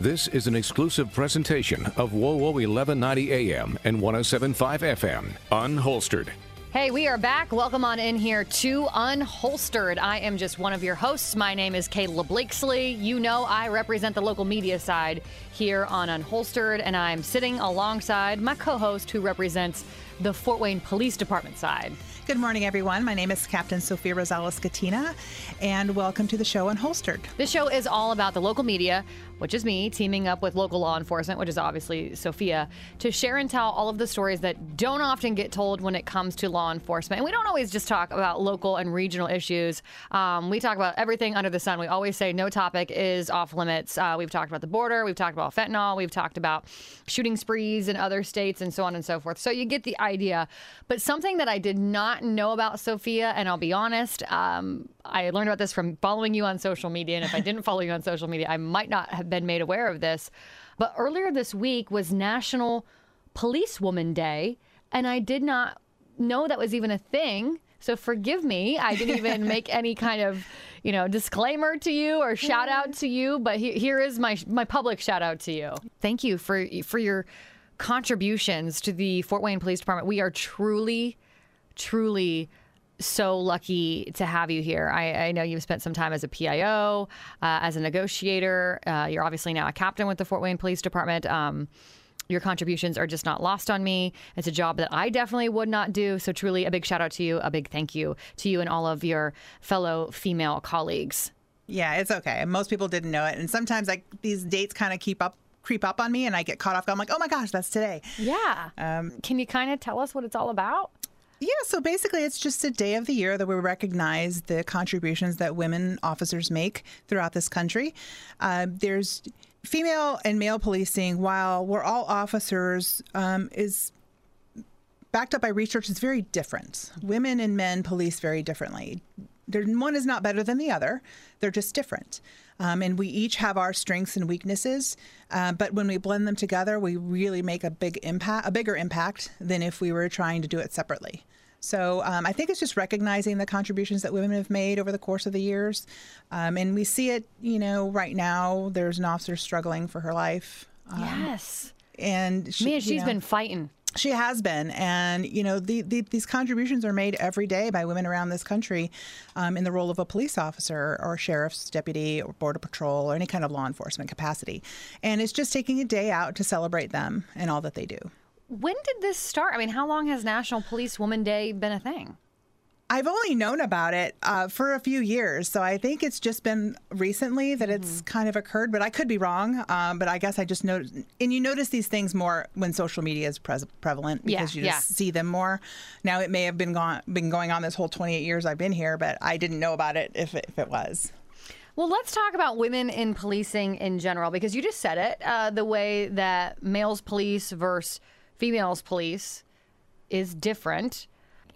This is an exclusive presentation of WOWO 1190 AM and 1075 FM, unholstered. Hey, we are back. Welcome on in here to Unholstered. I am just one of your hosts. My name is Kayla Blakeslee. You know I represent the local media side here on Unholstered, and I'm sitting alongside my co host who represents the Fort Wayne Police Department side. Good morning, everyone. My name is Captain Sophia Rosales-Scatena, and welcome to the show Unholstered. This show is all about the local media, which is me, teaming up with local law enforcement, which is obviously Sophia, to share and tell all of the stories that don't often get told when it comes to law enforcement. And we don't always just talk about local and regional issues. Um, we talk about everything under the sun. We always say no topic is off limits. Uh, we've talked about the border, we've talked about fentanyl, we've talked about shooting sprees in other states, and so on and so forth. So you get the idea. But something that I did not know about Sophia, and I'll be honest, um, I learned about this from following you on social media. And if I didn't follow you on social media, I might not have been made aware of this. But earlier this week was National Policewoman Day, and I did not know that was even a thing. So forgive me. I didn't even make any kind of, you know, disclaimer to you or shout out to you. But he, here is my my public shout out to you. Thank you for for your contributions to the Fort Wayne Police Department. We are truly, truly so lucky to have you here. I, I, know you've spent some time as a PIO, uh, as a negotiator. Uh, you're obviously now a captain with the Fort Wayne Police Department. Um, your contributions are just not lost on me. It's a job that I definitely would not do. So, truly, a big shout out to you, a big thank you to you and all of your fellow female colleagues. Yeah, it's okay. Most people didn't know it. And sometimes, like, these dates kind of keep up creep up on me and I get caught off guard. I'm like, oh my gosh, that's today. Yeah. Um, Can you kind of tell us what it's all about? Yeah, so basically, it's just a day of the year that we recognize the contributions that women officers make throughout this country. Uh, there's female and male policing, while we're all officers, um, is backed up by research, is very different. Women and men police very differently. There, one is not better than the other, they're just different. Um, and we each have our strengths and weaknesses. Uh, but when we blend them together, we really make a big impact, a bigger impact than if we were trying to do it separately. So um, I think it's just recognizing the contributions that women have made over the course of the years, um, and we see it. You know, right now there's an officer struggling for her life. Um, yes, and she, man, she's you know, been fighting. She has been, and you know the, the, these contributions are made every day by women around this country, um, in the role of a police officer or sheriff's deputy or border patrol or any kind of law enforcement capacity, and it's just taking a day out to celebrate them and all that they do. When did this start? I mean, how long has National Police Woman Day been a thing? I've only known about it uh, for a few years, so I think it's just been recently that it's mm-hmm. kind of occurred. But I could be wrong. Um, but I guess I just noticed, and you notice these things more when social media is pre- prevalent because yeah, you just yeah. see them more. Now it may have been gone, been going on this whole 28 years I've been here, but I didn't know about it if it, if it was. Well, let's talk about women in policing in general because you just said it uh, the way that males police versus females police is different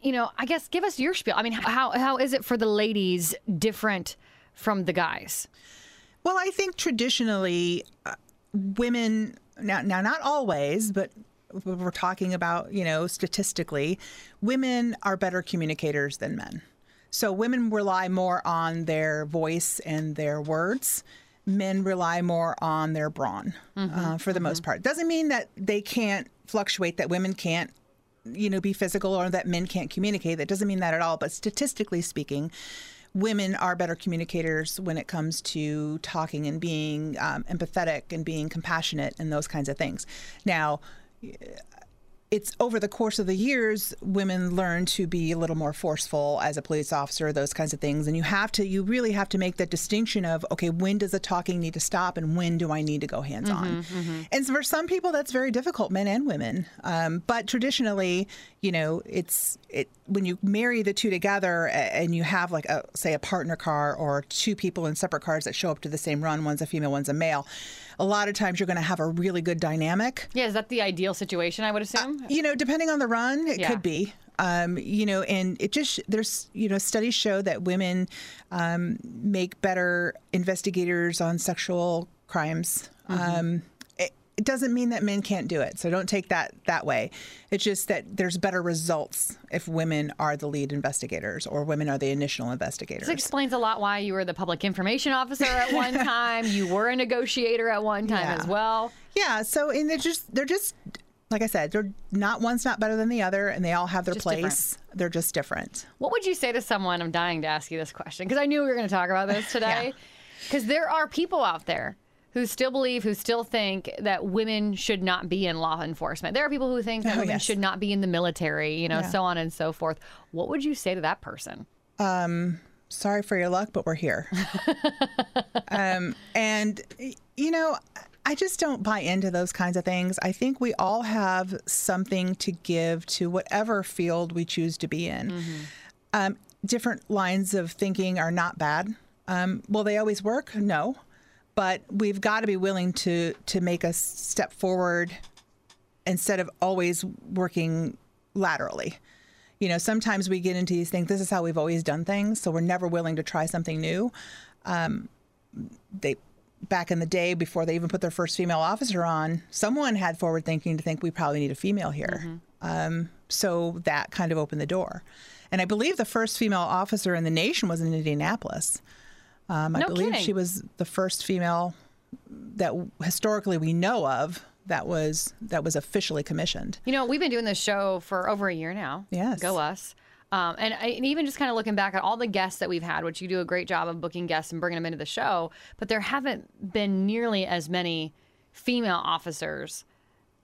you know, I guess give us your spiel. I mean, how how is it for the ladies different from the guys? Well, I think traditionally, uh, women now now not always, but we're talking about you know statistically, women are better communicators than men. So women rely more on their voice and their words. Men rely more on their brawn mm-hmm, uh, for the mm-hmm. most part. Doesn't mean that they can't fluctuate. That women can't you know, be physical or that men can't communicate. That doesn't mean that at all. But statistically speaking, women are better communicators when it comes to talking and being um, empathetic and being compassionate and those kinds of things. Now, it's over the course of the years women learn to be a little more forceful as a police officer those kinds of things. And you have to you really have to make that distinction of okay when does the talking need to stop and when do i need to go hands on? mm-hmm, mm-hmm. and for some people that's very difficult men and women. Um, but traditionally you know it's it when you marry the two together and you have like a say a partner car or two people in separate cars that show up to the same run one's a female one's a male a lot of times you're going to have a really good dynamic yeah is that the ideal situation i would assume uh, you know depending on the run it yeah. could be um, you know, and it just there's you know studies show that women um, make better investigators on sexual crimes. Mm-hmm. Um, it doesn't mean that men can't do it. So don't take that that way. It's just that there's better results if women are the lead investigators or women are the initial investigators. This explains a lot why you were the public information officer at one time. you were a negotiator at one time Yeah. as well. Yeah, so and they're just they're just like I said, they're not one's not better than the other, and they all have their Just place. They're just different. What would you say to someone? I'm dying to ask you this question because I knew we were going to talk about this today. Because there are people out there who still believe, who still think that women should not be in law enforcement. There are people who think that Oh, women yes. should not be in the military, you know, Yeah. so on and so forth. What would you say to that person? Um, Sorry for your luck, but we're here. um, and you know, I just don't buy into those kinds of things. I think we all have something to give to whatever field we choose to be in. Um, different lines of thinking are not bad. Um, will they always work? No, but we've got to be willing to to make a step forward instead of always working laterally. You know, sometimes we get into these things. This is how we've always done things, so we're never willing to try something new. Um, they back in the day before they even put their first female officer on, someone had forward thinking to think we probably need a female here. Um, so that kind of opened the door. And I believe the first female officer in the nation was in Indianapolis. Um, I No believe kidding. she was the first female that historically we know of that was that was officially commissioned. You know, we've been doing this show for over a year now. Yes. Go us. Um, and, I, and even just kind of looking back at all the guests that we've had, which you do a great job of booking guests and bringing them into the show, but there haven't been nearly as many female officers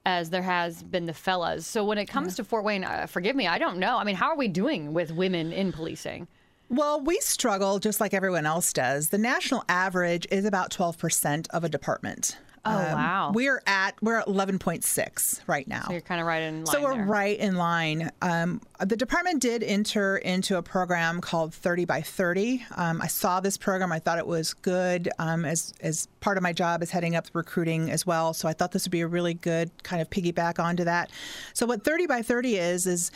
as there has been the fellas. So when it comes to Fort Wayne, uh, forgive me, I don't know. I mean, how are we doing with women in policing? Well, we struggle just like everyone else does. The national average is about 12% of a department. Um, Oh, wow. We're at we're at 11.6 right now. So you're kind of right in line So we're there. right in line. Um, the department did enter into a program called 30 by 30. Um, I saw this program. I thought it was good um, as as part of my job is heading up the recruiting as well. So I thought this would be a really good kind of piggyback onto that. So what 30 by 30 is is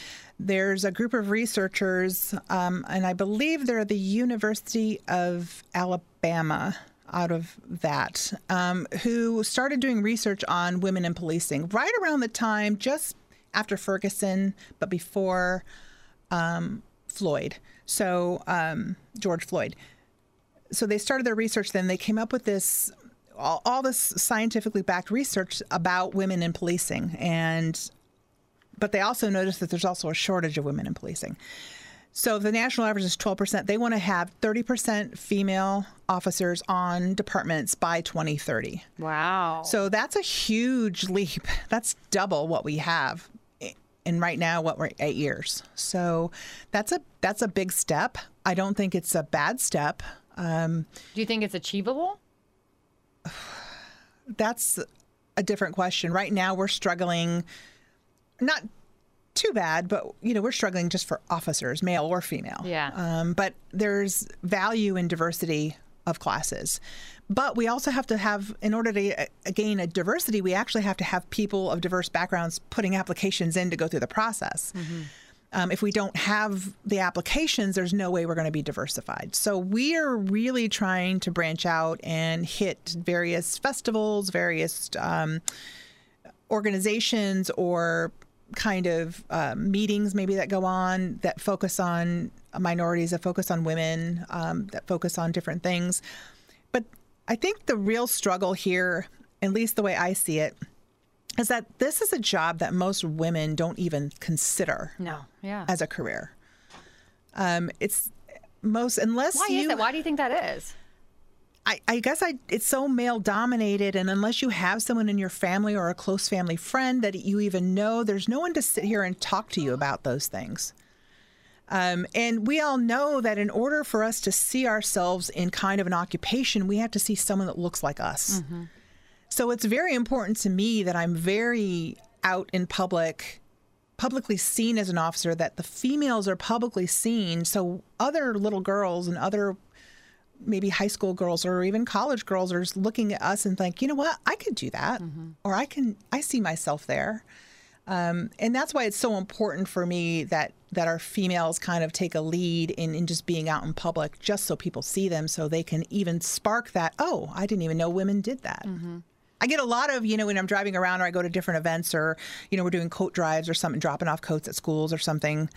there's a group of researchers, um, and I believe they're the University of Alabama out of that, um, who started doing research on women in policing right around the time just after Ferguson, but before um, Floyd. So um, George Floyd. So they started their research. Then they came up with this all, all this scientifically backed research about women in policing, and but they also notice that there's also a shortage of women in policing. So the national average is 12%. They want to have 30% female officers on departments by 2030. Wow. So that's a huge leap. That's double what we have. And right now, what we're eight years. So that's a that's a big step. I don't think it's a bad step. Um, do you think it's achievable? that's a different question. Right now, we're struggling. Not too bad, but you know we're struggling just for officers, male or female. Yeah. Um, but there's value in diversity of classes, but we also have to have, in order to uh, gain a diversity, we actually have to have people of diverse backgrounds putting applications in to go through the process. Um, if we don't have the applications, there's no way we're going to be diversified. So we are really trying to branch out and hit various festivals, various um, organizations, or kind of um, meetings maybe that go on that focus on minorities, that focus on women, um, that focus on different things. But I think the real struggle here, at least the way I see it, is that this is a job that most women don't even consider No. Yeah. as a career. Um, it's most unless Why you. is that? Why do you think that is? I, I guess I it's so male dominated, and unless you have someone in your family or a close family friend that you even know, there's no one to sit here and talk to you about those things. Um, and we all know that in order for us to see ourselves in kind of an occupation, we have to see someone that looks like us. So it's very important to me that I'm very out in public, publicly seen as an officer, that the females are publicly seen. So other little girls and other maybe high school girls or even college girls are looking at us and think, you know what, I could do that, or I can, I see myself there. Um, and that's why it's so important for me that that our females kind of take a lead in, in just being out in public, just so people see them, so they can even spark that. Oh, I didn't even know women did that. I get a lot of, you know, when I'm driving around or I go to different events or, you know, we're doing coat drives or something, dropping off coats at schools or something.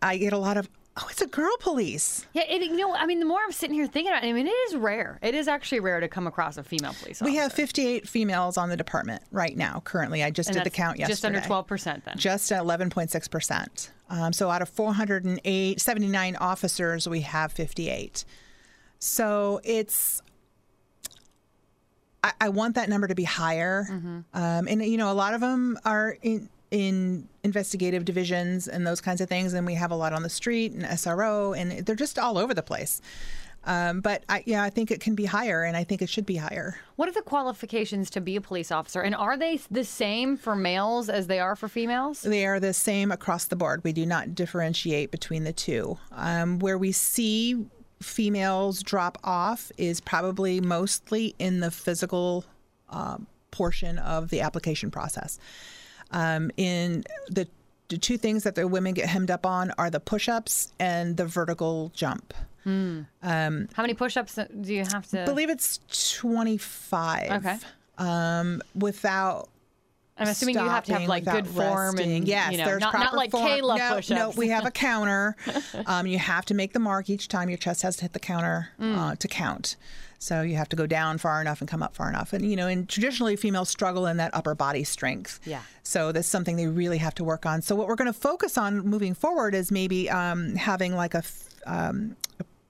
I get a lot of, oh, it's a girl police. Yeah, it, you know, I mean, the more I'm sitting here thinking about it, I mean, it is rare. It is actually rare to come across a female police officer. We have 58 females on the department right now, currently. I just And did the count yesterday. Just under 12% then. Just at 11.6%. Um, so out of 408, 79 officers, we have 58. So it's, I, want that number to be higher. Um, and, you know, a lot of them are in, in investigative divisions and those kinds of things. And we have a lot on the street and SRO, and they're just all over the place. Um, but I, yeah, I think it can be higher, and I think it should be higher. What are the qualifications to be a police officer? And are they the same for males as they are for females? They are the same across the board. We do not differentiate between the two. Um, where we see females drop off is probably mostly in the physical um, portion of the application process. Um, in the, the two things that the women get hemmed up on are the push ups and the vertical jump. How many push ups do you have to? I believe it's 25. Okay. Um, without I'm assuming you have to have like good form resting. and yes, you know, there's not, proper not like form. Kayla no, push No, we have a counter. um, you have to make the mark each time your chest has to hit the counter Mm. uh, to count. So you have to go down far enough and come up far enough. And you know, and traditionally females struggle in that upper body strength. Yeah. So that's something they really have to work on. So what we're going to focus on moving forward is maybe um, having like a. Um,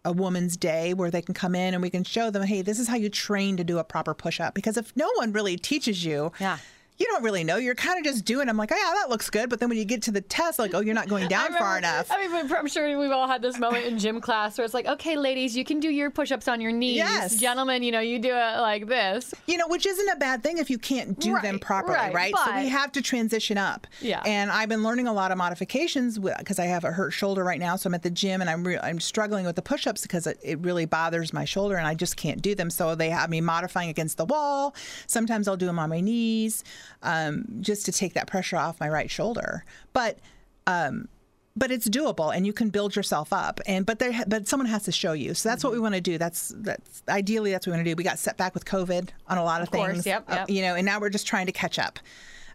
a woman's day where they can come in and we can show them, hey, this is how you train to do a proper push up. Because if no one really teaches you, Yeah. You don't really know. You're kind of just doing. I'm like, oh yeah, that looks good. But then when you get to the test, like, oh, you're not going down far enough. I mean, I'm sure we've all had this moment in gym class where it's like, okay, ladies, you can do your push-ups on your knees. Yes. Gentlemen, you know, you do it like this. You know, which isn't a bad thing if you can't do them properly, right, right? so we have to transition up. Yeah. And I've been learning a lot of modifications because I have a hurt shoulder right now. So I'm at the gym and I'm re- I'm struggling with the push-ups because it, it really bothers my shoulder and I just can't do them. So they have me modifying against the wall. Sometimes I'll do them on my knees, um, just to take that pressure off my right shoulder. But um, but it's doable and you can build yourself up and but there but someone has to show you. So that's what we want to do. That's that's ideally that's what we want to do. We got set back with covid on a lot of, course, things yep, uh, you know and now we're just trying to catch up.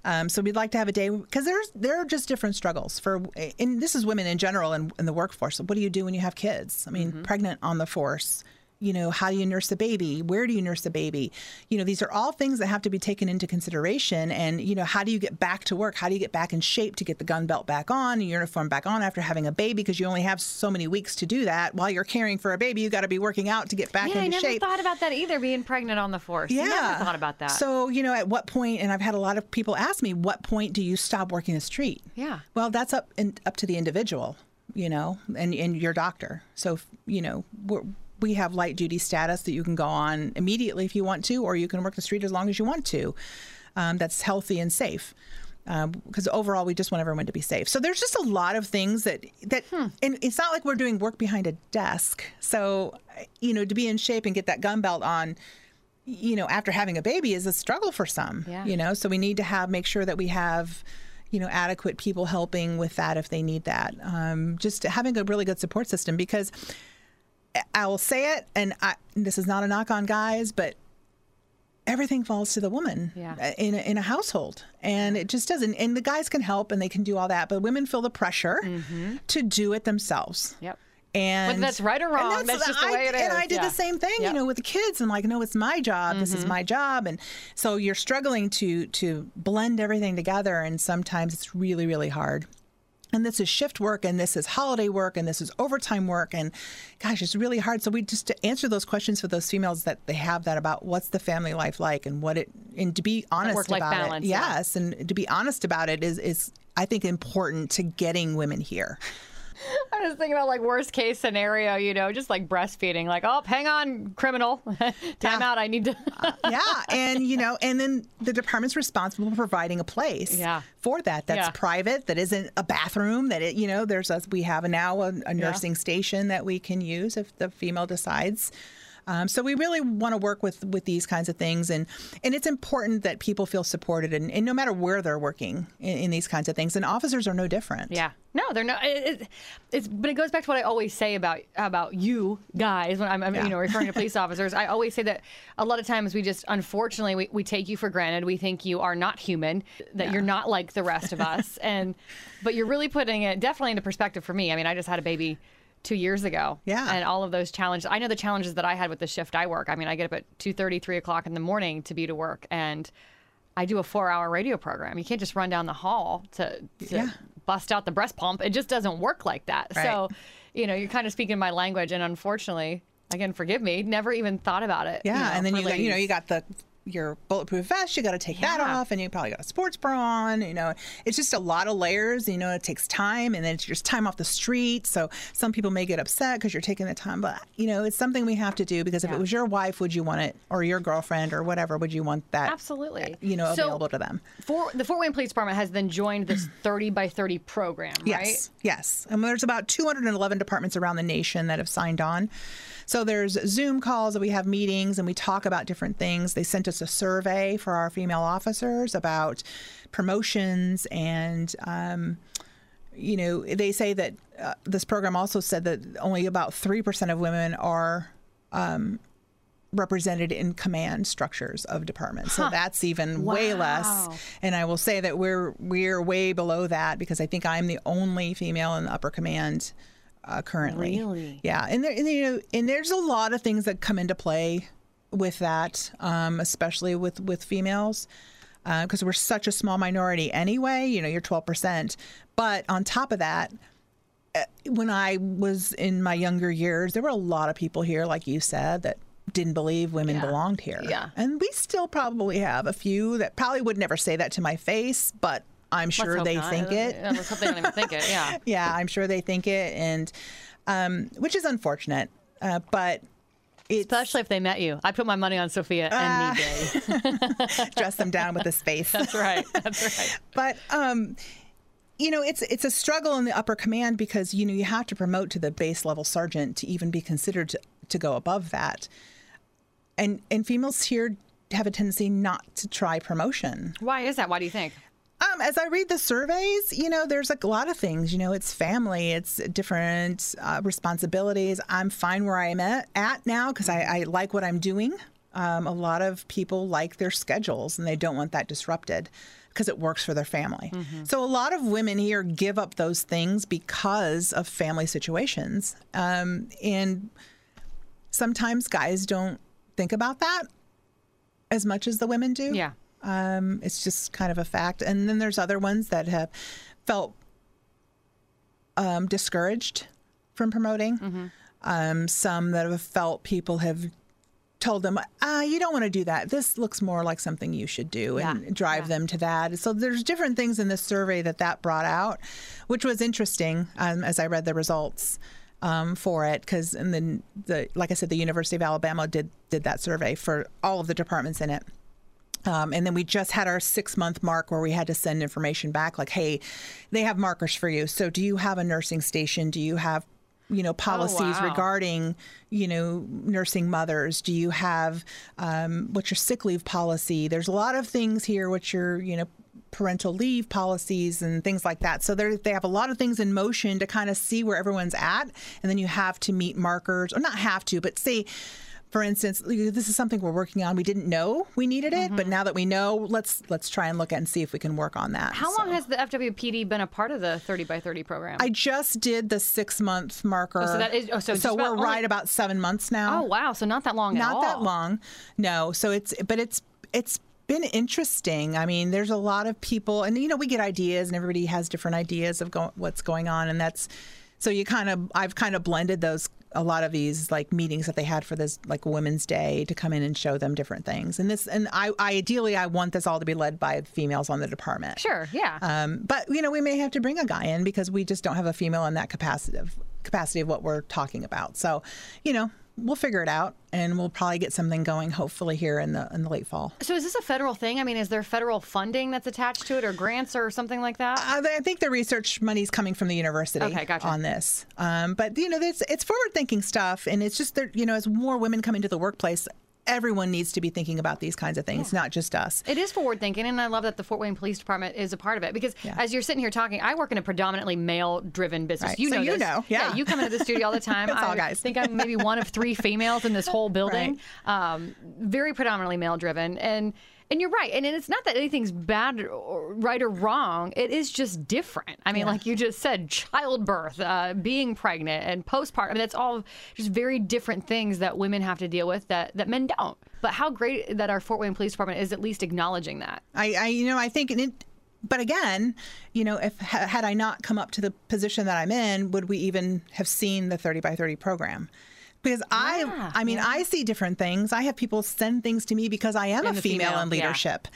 Um, so we'd like to have a day because there's there are just different struggles for and this is women in general in, in the workforce. What do you do when you have kids? I mean pregnant on the force you know how do you nurse a baby where do you nurse a baby you know these are all things that have to be taken into consideration and you know how do you get back to work how do you get back in shape to get the gun belt back on your uniform back on after having a baby because you only have so many weeks to do that while you're caring for a baby you got to be working out to get back Yeah, I into never shape thought about that either, being pregnant on the force. yeah. Never thought about that. So, you know, at what point, and I've had a lot of people ask me, what point do you stop working the street? Yeah. Well, that's up in, up to the individual, you know, and, and your doctor. So, you know, we're, we have light duty status that you can go on immediately if you want to, or you can work the street as long as you want to. Um, that's healthy and safe. Because overall, we just want everyone to be safe. So there's just a lot of things that that, and it's not like we're doing work behind a desk. So, you know, to be in shape and get that gun belt on, you know, after having a baby is a struggle for some. Yeah. You know, so we need to have make sure that we have, you know, adequate people helping with that if they need that. Um, just having a really good support system because I will say it, and I, this is not a knock on guys, but everything falls to the woman Yeah. uh, in a, in a household, and it just doesn't. And the guys can help and they can do all that, but women feel the pressure to do it themselves. Yep. And Whether that's right or wrong, that's just the I- way it And. I did Yeah. the same thing, Yep. you know, with the kids. I'm like, no, it's my job. This is my job, and so you're struggling to to blend everything together, and sometimes it's really really hard. And this is shift work, and this is holiday work, and this is overtime work, and gosh, it's really hard. So we just to answer those questions for those females that they have that about what's the family life like, and what it, and to be honest about balance, it. yeah. Yes, and to be honest about it is is I think important to getting women here. I'm just thinking about like worst case scenario, you know, just like breastfeeding. Like, oh, hang on, criminal, time out. I need to. Uh, yeah and you know and then the department's responsible for providing a place Yeah. for that that's Yeah. private that isn't a bathroom that it you know there's us. we have now a, a nursing station that we can use if the female decides Um, so we really want to work with with these kinds of things, and and it's important that people feel supported, and, and no matter where they're working in, in, these kinds of things, and officers are no different. Yeah, no, they're not. It, it, it's but it goes back to what I always say about about you guys when I'm, I'm yeah. you know referring to police officers. I always say that a lot of times we just unfortunately we, we take you for granted. We think you are not human, that yeah. you're not like the rest of us, and but you're really putting it definitely into perspective for me. I mean, I just had a baby two years ago. Yeah. And all of those challenges. I know the challenges that I had with the shift I work. I mean, I get up at 2.30, 3 o'clock in the morning to be to work. And I do a four hour radio program. You can't just run down the hall to, to yeah. bust out the breast pump. It just doesn't work like that. Right. So, you know, you're kind of speaking my language. And unfortunately, again, forgive me, never even thought about it. Yeah. You know, and then you got, you know, you got the your bulletproof vest, you got to take yeah. that off, and you probably got a sports bra on. You know, it's just a lot of layers. You know, it takes time, and then it's just time off the street. So some people may get upset because you're taking the time, but you know, it's something we have to do because if yeah. it was your wife, would you want it, or your girlfriend, or whatever, would you want that? Absolutely. You know, so available to them. For the Fort Wayne Police Department has then joined this 30 by 30 program, right? Yes, yes. And there's about 211 departments around the nation that have signed on. So there's Zoom calls and we have meetings and we talk about different things. They sent us a survey for our female officers about promotions and. Um, you know, they say that uh, this program also said that only about 3% of women are um, represented in command structures of departments. So that's even wow. way less. And I will say that we're we're way below that because I think I'm the only female in the upper command uh, currently. Really? Yeah, and there, and, you know, and there's a lot of things that come into play with that, um, especially with with females, because uh, we're such a small minority anyway. You know, you're 12 percent, but on top of that. Uh, when I was in my younger years, there were a lot of people here, like you said, that didn't believe women yeah. belonged here. Yeah. And we still probably have a few that probably would never say that to my face, but I'm sure they not. think it. Yeah, let's hope they don't even think it. Yeah. yeah, I'm sure they think it, and um, which is unfortunate. Uh, but it's, especially if they met you, I put my money on Sophia uh, any day. dress them down with a space. That's right. That's right. but um, you know, it's it's a struggle in the upper command because you know you have to promote to the base level sergeant to even be considered to, to go above that, and and females here have a tendency not to try promotion. Why is that? Why do you think? Um, as I read the surveys, you know, there's a lot of things. You know, it's family, it's different uh, responsibilities. I'm fine where I'm at, at now because I, I, like what I'm doing. Um, a lot of people like their schedules and they don't want that disrupted because it works for their family. Mm-hmm. So a lot of women here give up those things because of family situations. Um, and sometimes guys don't think about that as much as the women do. Yeah. Um, it's just kind of a fact. And then there's other ones that have felt um, discouraged from promoting. Mm-hmm. Um, some that have felt people have told them, ah, you don't want to do that. This looks more like something you should do and yeah. drive yeah. them to that. So there's different things in this survey that that brought out, which was interesting um, as I read the results. Um, for it because and then the like I said the University of Alabama did did that survey for all of the departments in it um, and then we just had our six month mark where we had to send information back like, hey, they have markers for you. So do you have a nursing station? Do you have you know policies oh, wow. regarding you know nursing mothers do you have um, what's your sick leave policy there's a lot of things here which your you know parental leave policies and things like that so they have a lot of things in motion to kind of see where everyone's at and then you have to meet markers or not have to but say for instance, this is something we're working on. We didn't know we needed it, mm-hmm. but now that we know, let's let's try and look at and see if we can work on that. How so. long has the FWPD been a part of the 30 by 30 program? I just did the six month marker. Oh, so that is oh, so, so we're only... right about seven months now. Oh wow, so not that long. Not that long. No. So it's but it's it's been interesting. I mean, there's a lot of people, and you know, we get ideas, and everybody has different ideas of go- what's going on, and that's so you kind of I've kind of blended those a lot of these like meetings that they had for this like Women's Day to come in and show them different things. And this, and I, I ideally, I want this all to be led by females on the department. Sure, yeah. Um, but you know, we may have to bring a guy in because we just don't have a female in that capacity of capacity of what we're talking about. So, you know, we'll figure it out, and we'll probably get something going. Hopefully here in the in the late fall. So is this a federal thing? I mean, is there federal funding that's attached to it, or grants, or something like that? Uh, I think the research money's coming from the university Okay, gotcha. on this. Um, but you know, it's it's forward thinking stuff, and it's just that you know, as more women come into the workplace, everyone needs to be thinking about these kinds of things, not just us. It is forward thinking, and I love that the Fort Wayne Police Department is a part of it because as you're sitting here talking, I work in a predominantly male driven business. Right. You So know, you this. know, yeah. you come into the studio all the time. It's all I guys. think I'm maybe one of three females in this whole building. Um, very predominantly male driven, and and you're right. And it's not that anything's bad or right or wrong. It is just different. I mean, like you just said, childbirth, uh, being pregnant, and postpartum. I mean, that's all just very different things that women have to deal with that that men don't. But how great that our Fort Wayne Police Department is at least acknowledging that. I, I you know, I think it. But again, you know, if had I not come up to the position that I'm in, would we even have seen the 30 by 30 program? Because I, Yeah, I mean, I see different things. I have people send things to me because I am And a female, female, in yeah. leadership.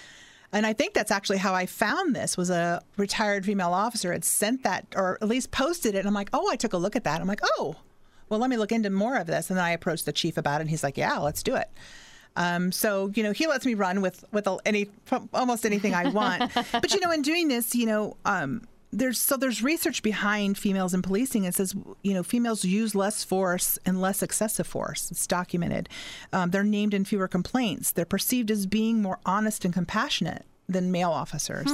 And I think that's actually how I found this was a retired female officer had sent that or at least posted it. And I'm like, oh, I took a look at that. I'm like, oh, well, let me look into more of this. And then I approached the chief about it. And he's like, yeah, let's do it. Um, so you know, he lets me run with with any almost anything I want. but you know, in doing this, you know, um, there's so there's research behind females in policing. It says you know females use less force and less excessive force. It's documented. Um, they're named in fewer complaints. They're perceived as being more honest and compassionate than male officers.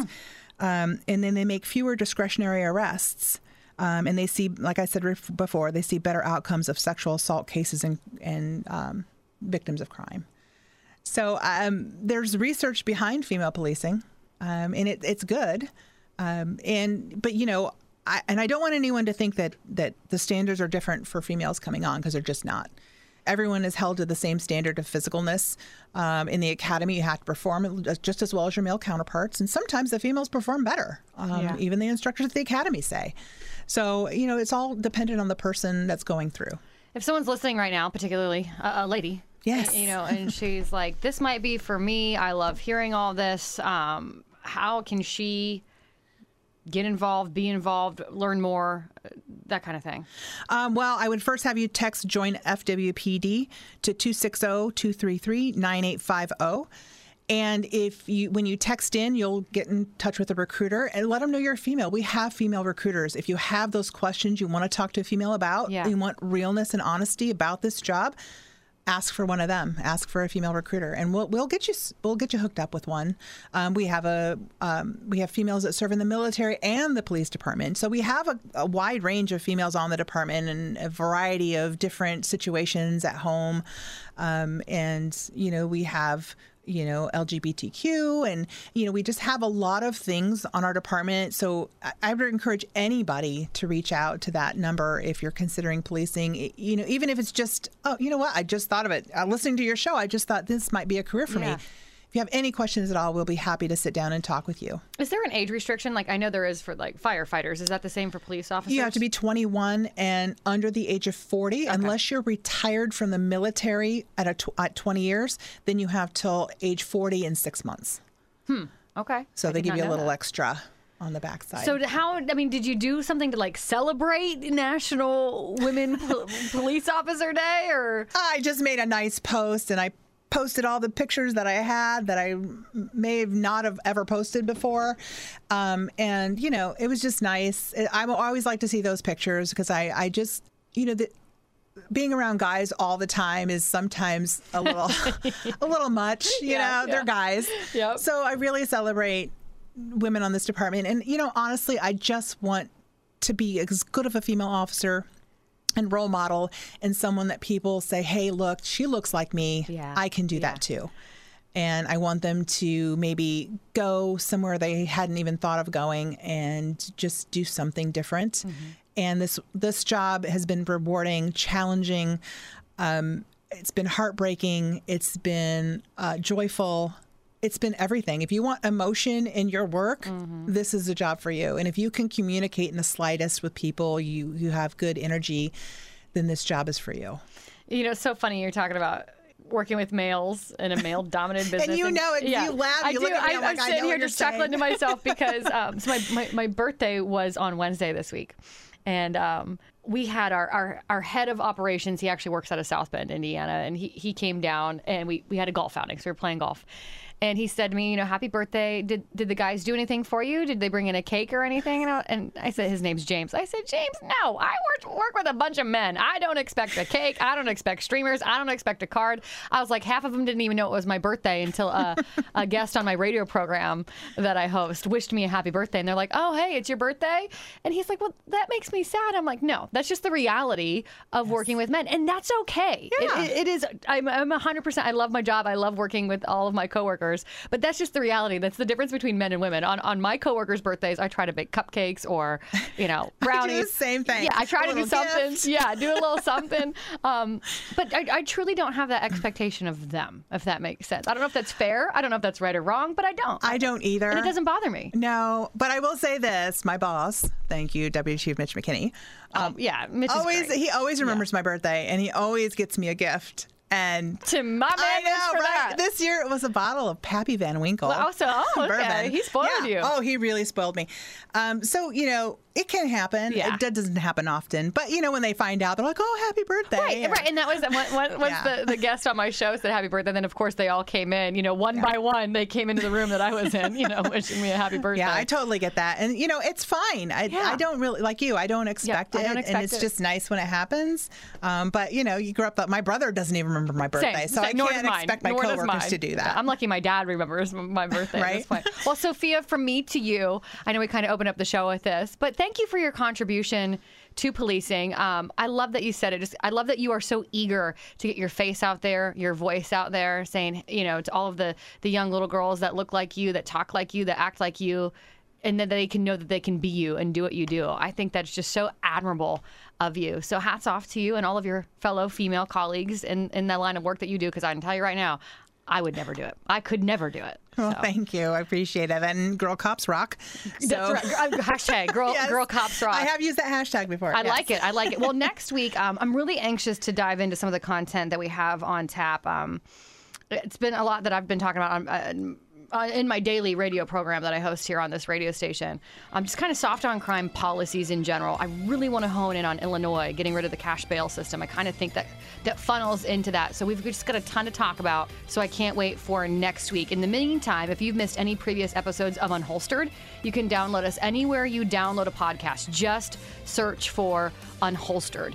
Um, and then they make fewer discretionary arrests. Um, and they see, like I said ref- before, they see better outcomes of sexual assault cases and, and um, victims of crime. So um, there's research behind female policing, um, and it, it's good. Um, and but you know, I, and I don't want anyone to think that that the standards are different for females coming on because they're just not. Everyone is held to the same standard of physicalness. Um, in the academy, you have to perform just as well as your male counterparts, and sometimes the females perform better. Um, Yeah. Even the instructors at the academy say. So you know, it's all dependent on the person that's going through. If someone's listening right now, particularly a, a lady, Yes. you know, and she's like, "This might be for me. I love hearing all this. Um, how can she get involved, be involved, learn more, that kind of thing?" Um, well, I would first have you text join FWPD to 260-233-9850. And if you when you text in, you'll get in touch with a recruiter and let them know you're a female. We have female recruiters. If you have those questions you want to talk to a female about, Yeah. you want realness and honesty about this job, ask for one of them. Ask for a female recruiter, and we'll we'll get you we'll get you hooked up with one. Um, we have a um, we have females that serve in the military and the police department, so we have a, a wide range of females on the department and a variety of different situations at home, um, and you know we have you know LGBTQ and you know we just have a lot of things on our department. So I- would encourage anybody to reach out to that number if you're considering policing. You know even if it's just oh you know what? I just thought of it. Uh, listening to your show I just thought this might be a career for Yeah. me if you have any questions at all we'll be happy to sit down and talk with you Is there an age restriction? Like I know there is for like firefighters. Is that the same for police officers? you have to be 21 and under the age of 40 unless you're retired from the military at, a tw- at 20 years then you have till age 40 and six months Hmm. okay. So I they give you a little that. extra on the backside. So how? I mean, did you do something to like celebrate National Women Pol- Police Officer Day, or I just made a nice post and I posted all the pictures that I had that I may have not have ever posted before. Um, and, you know, it was just nice. I always like to see those pictures because I, I just, you know, the, being around guys all the time is sometimes a little a little much you Yeah, know yeah. they're guys Yep. so i really celebrate women on this department and you know honestly i just want to be as good of a female officer and role model and someone that people say hey look she looks like me. Yeah, i can do yeah. that too. And i want them to maybe go somewhere they hadn't even thought of going and just do something different. Mm-hmm. and this this job has been rewarding challenging. Um, it's been heartbreaking. It's been uh, joyful it's been everything if you want emotion in your work Mm-hmm. this is a job for you and if you can communicate in the slightest with people you you have good energy then this job is for you you know, it's so funny you're talking about working with males in a male-dominated business. And you know it. Yeah, You laugh, I you do. look at me, I, I'm like, am I sitting here just chuckling to myself because um, so my, my my birthday was on Wednesday this week, and um, we had our, our, our head of operations. He actually works out of South Bend, Indiana, and he, he came down and we, we had a golf outing. So we were playing golf. And he said to me, you know, happy birthday. Did did the guys do anything for you? Did they bring in a cake or anything? And I, and I said, his name's James. I said, James, no, I work, work with a bunch of men. I don't expect a cake. I don't expect streamers. I don't expect a card. I was like, half of them didn't even know it was my birthday until a, a guest on my radio program that I host wished me a happy birthday. And they're like, oh, hey, it's your birthday? And he's like, well, that makes me sad. I'm like, no, that's just the reality of yes. working with men. And that's okay. Yeah. It, it, it is. I'm, I'm 100%. I love my job. I love working with all of my coworkers coworkers. But that's just the reality. That's the difference between men and women. On on my coworkers' birthdays, I try to bake cupcakes or you know brownies. same thing. Yeah, I try to do something. Gift. Yeah, do a little something. Um, but I, I truly don't have that expectation of them, if that makes sense. I don't know if that's fair. I don't know if that's right or wrong, but I don't. I don't either. And it doesn't bother me. No, but I will say this: my boss, thank you, Deputy Chief Mitch McKinney. Um, yeah, Mitch always he always remembers yeah. my birthday, and he always gets me a gift. And to my man I know, for right? that. This year it was a bottle of Pappy Van Winkle. Well, also, oh, okay. bourbon. He spoiled yeah. you. Oh, he really spoiled me. Um, so you know, it can happen. Yeah. It doesn't happen often, but you know, when they find out, they're like, "Oh, happy birthday!" Right, right. And that was when, once Yeah. the, the guest on my show said happy birthday. And then of course they all came in. You know, one by one, they came into the room that I was in. You know, wishing me a happy birthday. Yeah, I totally get that, and you know, it's fine. I, Yeah. I don't really like you. I don't expect I it, don't and it's it. just nice when it happens. Um, but you know, you grew up. My brother doesn't even remember my birthday, Same, so same. I can't expect my Nor coworkers to do that. I'm lucky my dad remembers my birthday at this Right? point. Well, Sophia, from me to you, I know we kind of opened up the show with this, but thank you for your contribution to policing. Um, I love that you said it. Just, I love that you are so eager to get your face out there, your voice out there, saying, you know, to all of the the young little girls that look like you, that talk like you, that act like you. And that they can know that they can be you and do what you do. I think that's just so admirable of you. So hats off to you and all of your fellow female colleagues in, in that line of work that you do. Because I can tell you right now, I would never do it. I could never do it. Well, thank you. I appreciate it. And girl cops rock. So, That's right. Hashtag girl, Yes. girl cops rock. I have used that hashtag before. I yes. like it. I like it. Well, next week, um, I'm really anxious to dive into some of the content that we have on tap. Um, it's been a lot that I've been talking about on. Uh, uh, in my daily radio program that I host here on this radio station, I'm just kind of soft on crime policies in general. I really want to hone in on Illinois, getting rid of the cash bail system. I kind of think that that funnels into that. So we've just got a ton to talk about. So I can't wait for next week. In the meantime, if you've missed any previous episodes of Unholstered, you can download us anywhere you download a podcast. Just search for Unholstered.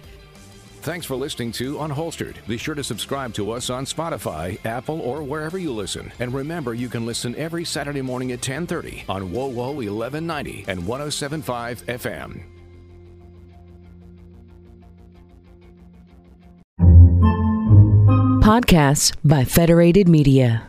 Thanks for listening to Unholstered. Be sure to subscribe to us on Spotify, Apple, or wherever you listen. And remember, you can listen every Saturday morning at 10:30 on WoWo 1190 and 1075 FM. Podcasts by Federated Media.